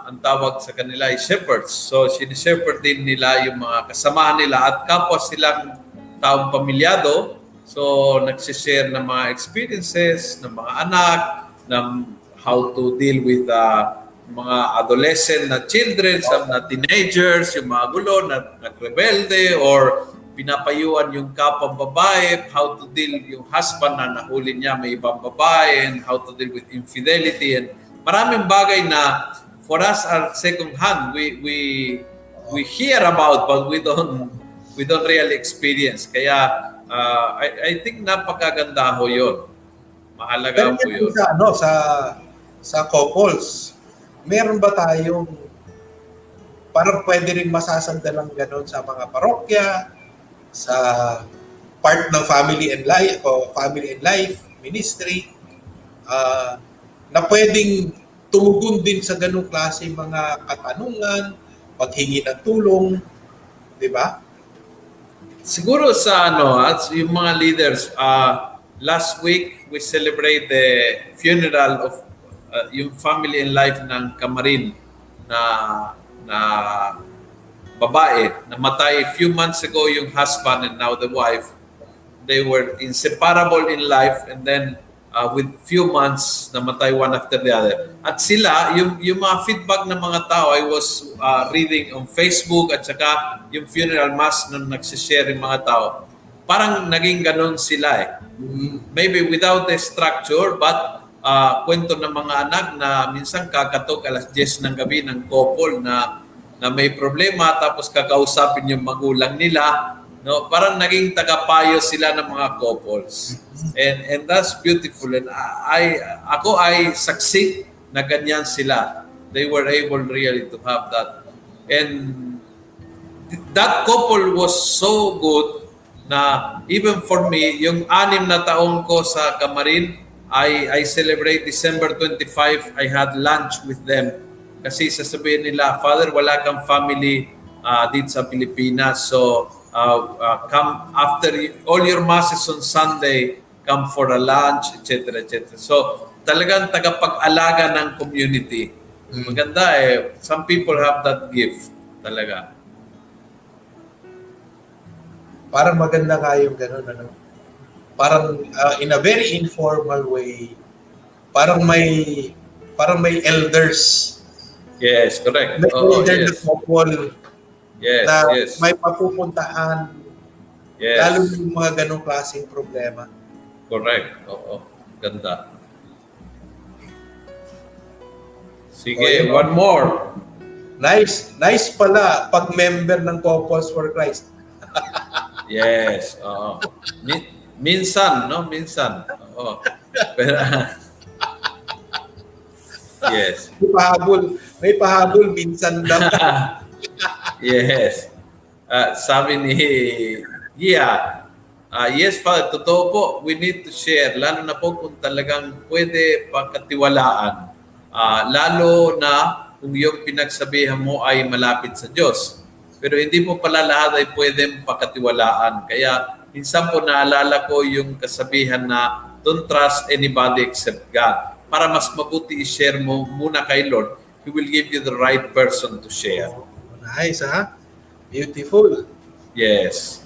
ang tawag sa kanila ay shepherds. So sinishepherd din nila yung mga kasamahan nila at kapwa silang taong pamilyado. So nagsishare ng mga experiences ng mga anak, ng how to deal with uh, mga adolescent na children, some na teenagers, yung mga gulo na nagrebelde or pinapayuan yung kapang babae, how to deal yung husband na nahuli niya may ibang babae, and how to deal with infidelity, and maraming bagay na for us are second hand. We, we, we hear about but we don't we don't really experience. Kaya uh, I, I think napakaganda ho yun. Mahalaga po yun. Sa, ano, sa, sa couples, meron ba tayong parang pwede rin masasandalang ganun sa mga parokya, sa part ng family and life o family and life ministry uh, na pwedeng tumugon din sa ganung klase mga katanungan, paghingi ng tulong, di ba? Siguro sa ano, at yung mga leaders, uh, last week we celebrate the funeral of uh, yung family and life ng Kamarin na na babae, namatay a few months ago yung husband and now the wife. They were inseparable in life and then uh, with few months, namatay one after the other. At sila, yung, yung mga feedback ng mga tao, I was uh, reading on Facebook at saka yung funeral mass nung nagsishare yung mga tao, parang naging ganun sila eh. Maybe without the structure, but uh, kwento ng mga anak na minsan kakatok alas 10 ng gabi ng couple na na may problema tapos kakausapin yung magulang nila no? Parang naging tagapayo sila ng mga couples. And and that's beautiful. And I ako ay saksi na ganyan sila. They were able really to have that. And that couple was so good na even for me yung anim na taong ko sa Kamarin I I celebrate December 25 I had lunch with them kasi sasabihin nila, Father, wala kang family uh, dito sa Pilipinas. So, uh, uh, come after all your masses on Sunday, come for a lunch, etc. etc. So, talagang tagapag-alaga ng community. Mm. Maganda eh. Some people have that gift talaga. Parang maganda nga yung ganun, ano? Parang uh, in a very informal way, parang may parang may elders Yes, correct. Leader na yes. couple Yes, na yes. may papupuntahan, Yes. lalo yung mga ganong klaseng problema. Correct. Oo. Ganda. Sige, Oh, yun. one more. Nice, nice pala pag member ng Couples for Christ. Yes. Oo. Mi- minsan, no? Minsan. Oo. Pero, yes. May pahabol, may pahabol minsan lang. yes. Ah, sabi ni Yeah. Ah, yes, Father, totoo po. We need to share. Lalo na po kung talagang pwede pagkatiwalaan. Ah, lalo na kung yung pinagsabihan mo ay malapit sa Diyos. Pero hindi po pala lahat ay pwedeng pagkatiwalaan. Kaya minsan po naalala ko yung kasabihan na don't trust anybody except God. Para mas mabuti i-share mo muna kay Lord, He will give you the right person to share. nice, ha? Beautiful. Yes.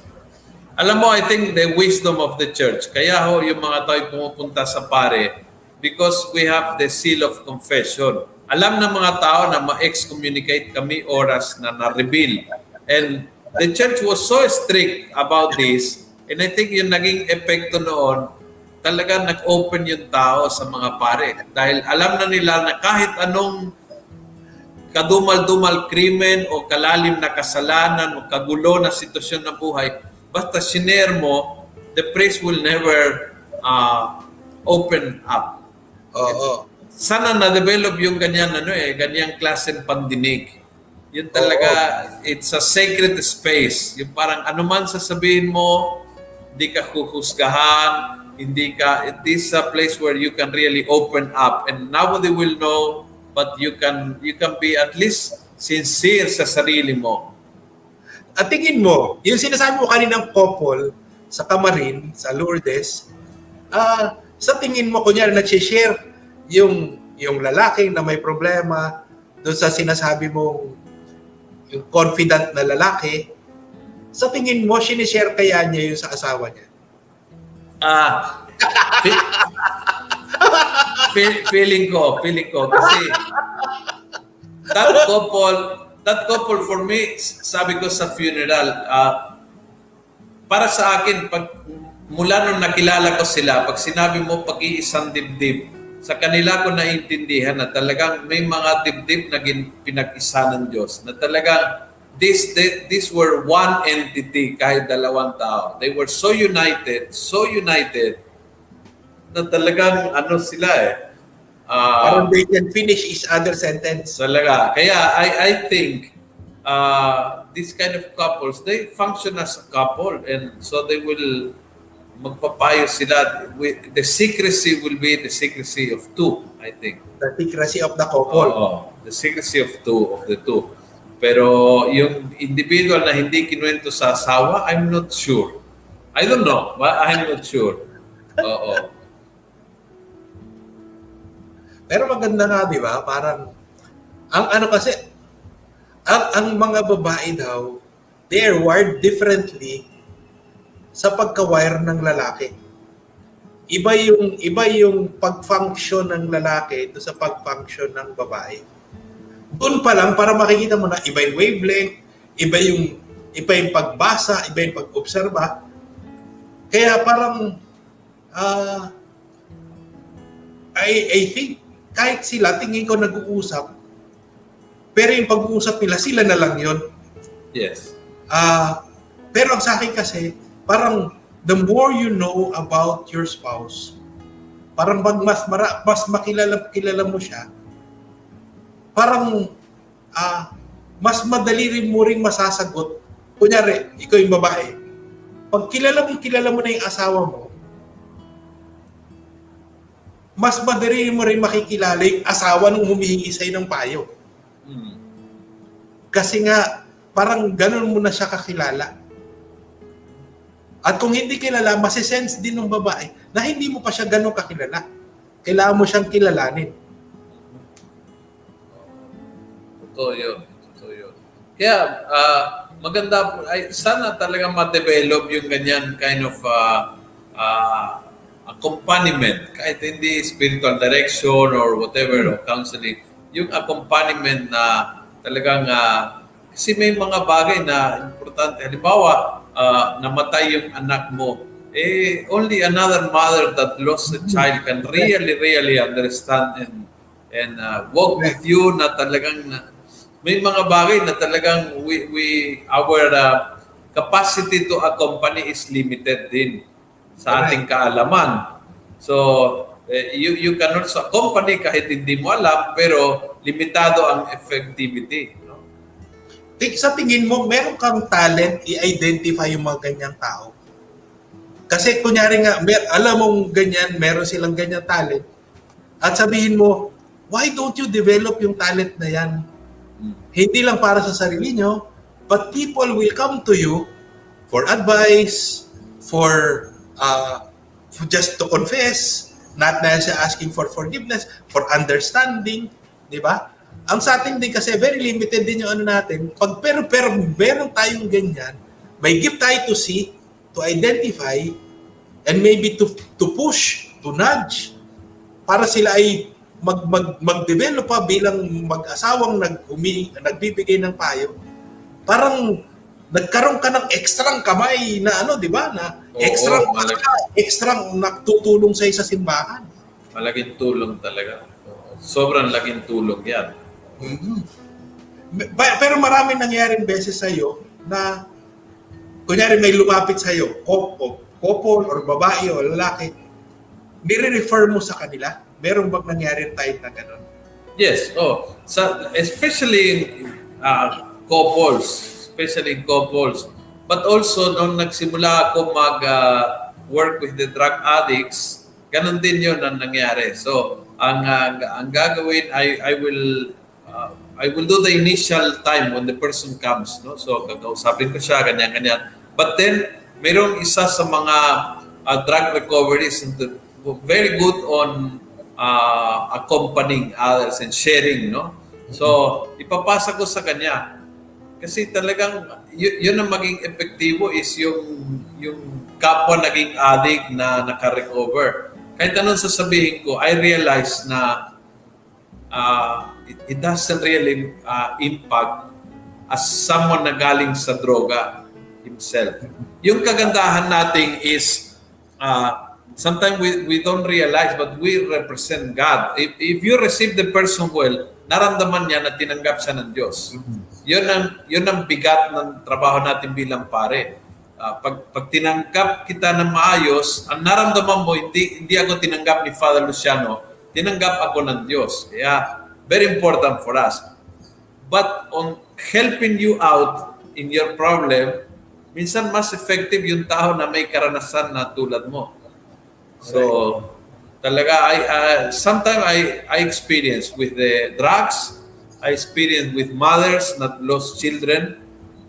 Alam mo, I think the wisdom of the church, kaya ho yung mga tao pumupunta sa pare, because we have the seal of confession. Alam ng mga tao na ma-excommunicate kami oras na na-reveal. And the church was so strict about this, and I think yung naging epekto noon, talaga nag-open yung tao sa mga pare. Dahil alam na nila na kahit anong kadumal-dumal krimen o kalalim na kasalanan o kagulo na sitwasyon ng buhay, basta sinare mo, the priest will never uh, open up. Oo. Sana na-develop yung ganyan, ano eh, ganyang klaseng pandinig. Yun talaga, it's a sacred space. Yung parang ano man sasabihin mo, hindi ka huhusgahan, hindi ka, it is a place where you can really open up and nobody will know but you can you can be at least sincere sa sarili mo. At tingin mo, yung sinasabi mo kaninang couple sa Kamarin, sa Lourdes, ah sa tingin mo, kunyari, nag-share yung, yung lalaki na may problema doon sa sinasabi mong yung confident na lalaki, sa tingin mo, sinishare kaya niya yung sa asawa niya? Ah, fe- fe- feeling ko, feeling ko kasi that couple, that couple for me, sabi ko sa funeral, ah, para sa akin, pag mula nung nakilala ko sila, pag sinabi mo pag-iisang dibdib, sa kanila ko naintindihan na talagang may mga dibdib na pinag-isa ng Diyos, na talagang this, they, these were one entity kahit dalawang tao. They were so united, so united, na talagang ano sila eh. ah, Parang they can finish each other's sentence. Talaga. Kaya I I think uh, these kind of couples, they function as a couple and so they will magpapayo sila. With, the secrecy will be the secrecy of two, I think. The secrecy of the couple. Oo. The secrecy of two, of the two. Pero yung individual na hindi kinuwento sa asawa, I'm not sure. I don't know. but I'm not sure. Oo. Pero maganda nga, di ba? Parang, ang ano kasi, ang, ang mga babae daw, they are wired differently sa pagka-wire ng lalaki. Iba yung iba yung pag-function ng lalaki do sa pag-function ng babae. Doon pa lang para makikita mo na iba yung wavelength, iba yung iba yung pagbasa, iba yung pag-obserba. Kaya parang ah I, I think kahit sila, tingin ko nag-uusap, pero yung pag-uusap nila, sila na lang yon. Yes. Ah, pero ang sa akin kasi, parang the more you know about your spouse, parang pag mas mara, mas makilala kilala mo siya, parang ah mas madali rin mo rin masasagot. Kunyari, ikaw yung babae. Pag kilala mo, kilala mo na yung asawa mo, mas madali mo rin makikilala yung asawa nung humihingi sa'yo ng payo. Mm. Kasi nga, parang ganun mo na siya kakilala. At kung hindi kilala, masisense din ng babae na hindi mo pa siya ganun kakilala. Kailangan mo siyang kilalanin. Totoo yun. Totoo yun. Kaya, ah, maganda, ay, sana talaga ma-develop yung ganyan kind of ah, ah, accompaniment, kahit hindi spiritual direction or whatever, or counseling. yung accompaniment na talagang uh, kasi may mga bagay na importante. Halimbawa, uh, namatay yung anak mo, eh, only another mother that lost a child can really, really understand and and uh, walk with you na talagang na, may mga bagay na talagang we, we our uh, capacity to accompany is limited din sa ating kaalaman. So, eh, you, you can also accompany kahit hindi mo alam, pero limitado ang effectivity. No? Sa tingin mo, meron kang talent i-identify yung mga ganyang tao? Kasi kunyari nga, mer- alam mong ganyan, meron silang ganyan talent, at sabihin mo, why don't you develop yung talent na yan? Hindi lang para sa sarili nyo, but people will come to you for advice, for uh, just to confess, not necessarily asking for forgiveness, for understanding, di ba? Ang sa atin din kasi very limited din yung ano natin. Pag pero pero meron tayong ganyan, may gift tayo to see, to identify, and maybe to to push, to nudge, para sila ay mag, mag, mag-develop pa bilang mag-asawang nag umi, nagbibigay ng payo. Parang nagkaroon ka ng ekstrang kamay na ano, di ba? Na ekstrang oo, malaki. ekstrang nagtutulong sa isa simbahan. Malaking tulong talaga. Sobrang laking tulong yan. Mm-hmm. Pero marami nangyaring beses sa iyo na kunyari may lumapit sa iyo, couple or babae o lalaki, nire-refer mo sa kanila? Meron bang nangyari time na ganun? Yes, oh. Sa, especially uh, couples, especially in couples. But also, nung nagsimula ako mag-work uh, with the drug addicts, ganun din yun ang nangyari. So, ang, uh, ang gagawin, I, I will uh, I will do the initial time when the person comes. No? So, kakausapin ko siya, ganyan-ganyan. But then, mayroong isa sa mga uh, drug recoveries very good on uh, accompanying others and sharing. No? So, ipapasa ko sa kanya kasi talagang y- yun ang maging epektibo is yung yung kapwa naging addict na naka-recover. Kahit anong sasabihin ko, I realize na uh, it, it doesn't really uh, impact as someone na galing sa droga himself. Yung kagandahan nating is uh, sometimes we, we don't realize but we represent God. If, if you receive the person well, naramdaman niya na tinanggap siya ng Diyos. Mm-hmm. Yun ang, yun ang bigat ng trabaho natin bilang pare. Uh, pag, pag tinanggap kita ng maayos, ang naramdaman mo, hindi, hindi ako tinanggap ni Father Luciano, tinanggap ako ng Diyos. Kaya, very important for us. But on helping you out in your problem, minsan mas effective yung tao na may karanasan na tulad mo. So, talaga, I, uh, sometimes I, I experience with the drugs, I experienced with mothers that lost children.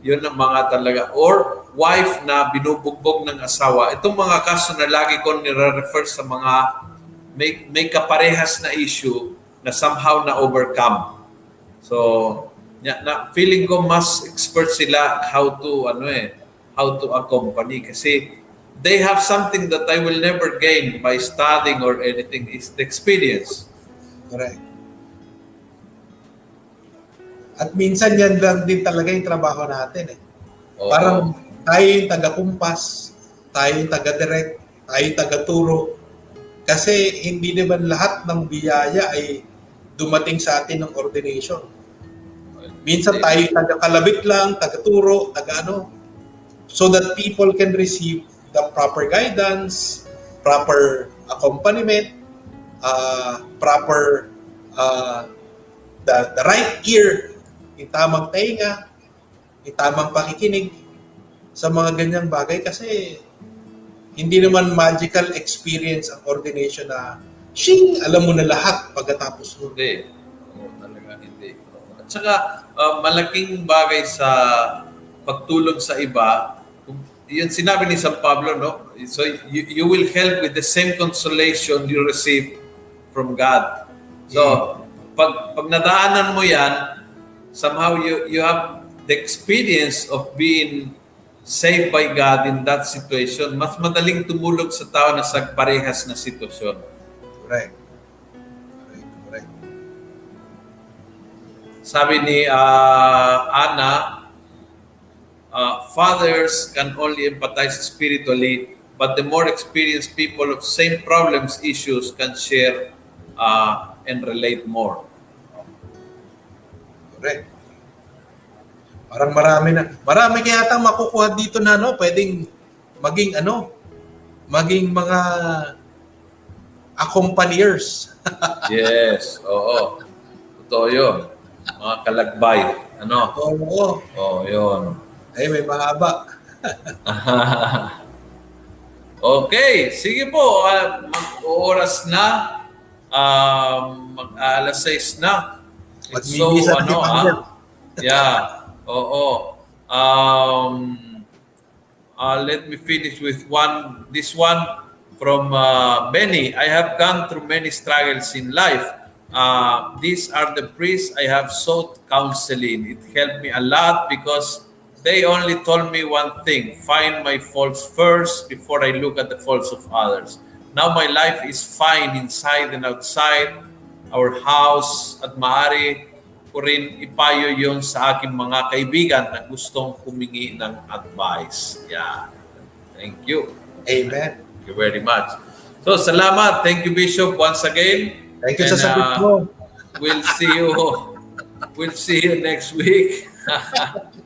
Yun ang mga talaga. Or wife na binubugbog ng asawa. Itong mga kaso na lagi ko nire-refer sa mga may, may kaparehas na issue na somehow na overcome. So, ya, na feeling ko mas expert sila how to ano eh, how to accompany kasi they have something that I will never gain by studying or anything is the experience. Correct. At minsan yan lang din talaga yung trabaho natin eh. Oo. Parang tayo yung taga-kumpas, tayo yung taga-direct, tayo yung taga-turo. Kasi hindi naman lahat ng biyaya ay dumating sa atin ng ordination. Minsan tayo yung taga-kalabit lang, taga-turo, taga-ano. So that people can receive the proper guidance, proper accompaniment, uh, proper uh, the, the right ear yung tamang tainga, yung tamang pakikinig sa mga ganyang bagay kasi hindi naman magical experience ang ordination na shing, alam mo na lahat pagkatapos mo. Hindi. Oo, talaga hindi. At saka, uh, malaking bagay sa pagtulong sa iba, yun sinabi ni San Pablo, no? So you, you will help with the same consolation you receive from God. So, mm. pag, pag nadaanan mo yan, somehow you, you have the experience of being saved by God in that situation, mas madaling tumulog sa tao na sa parehas na sitwasyon. Correct. Correct. Correct. sabi ni uh, Anna, uh, fathers can only empathize spiritually, but the more experienced people of same problems, issues can share uh, and relate more. Correct. Parang marami na. Marami kaya yata makukuha dito na ano, pwedeng maging ano, maging mga accompaniers. yes, oo. Totoo yun. Mga kalagbay. Ano? Oo. Oo, yun. Ay, may mahaba. okay, sige po. Uh, mag-oras na. Um, mag-alas 6 na. It's so, ano, ah, yeah. Oo. Um, uh, let me finish with one. This one from uh, Benny. I have gone through many struggles in life. Uh, these are the priests I have sought counseling. It helped me a lot because they only told me one thing find my faults first before I look at the faults of others. Now my life is fine inside and outside our house at maari ko rin ipayo yon sa aking mga kaibigan na gustong humingi ng advice. Yeah. Thank you. Amen. Thank you very much. So, salamat. Thank you, Bishop, once again. Thank you And, sa sagot uh, mo. We'll see you. We'll see you next week.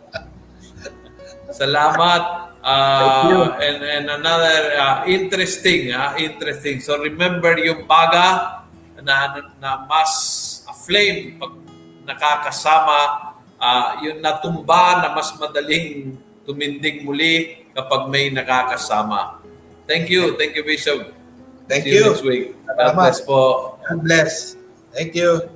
Salamat. Uh, and and another uh, interesting, uh, interesting. So remember yung baga na, na mas flame pag nakakasama, uh, yung natumba na mas madaling tumindig muli kapag may nakakasama. Thank you. Thank you, Bishop. Thank See you. you next week. God bless po. God bless. Thank you.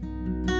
thank you